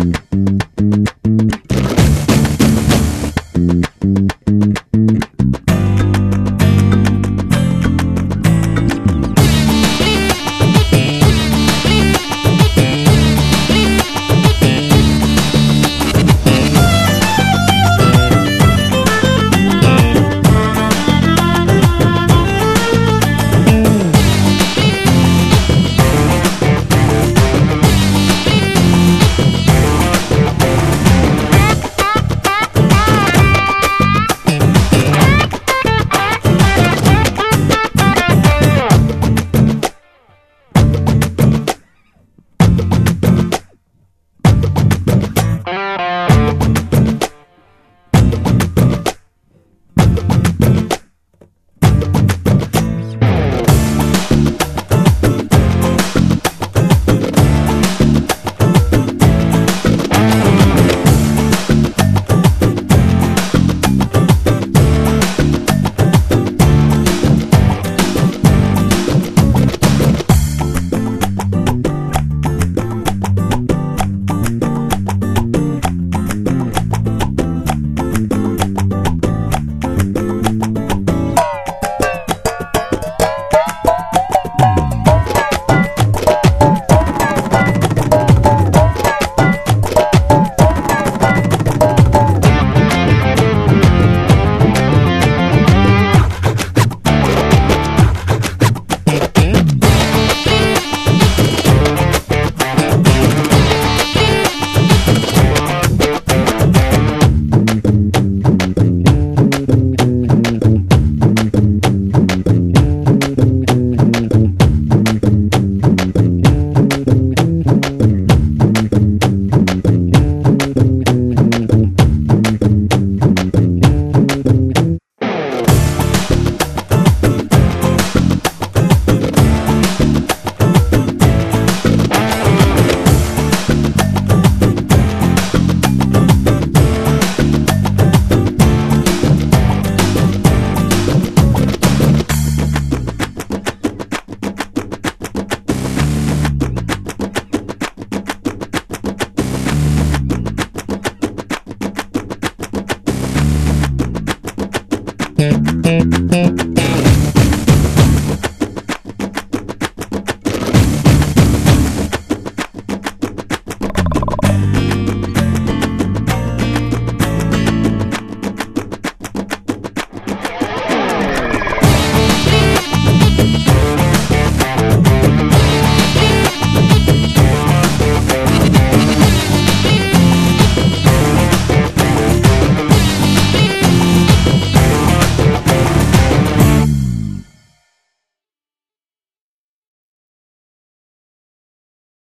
and Thank you.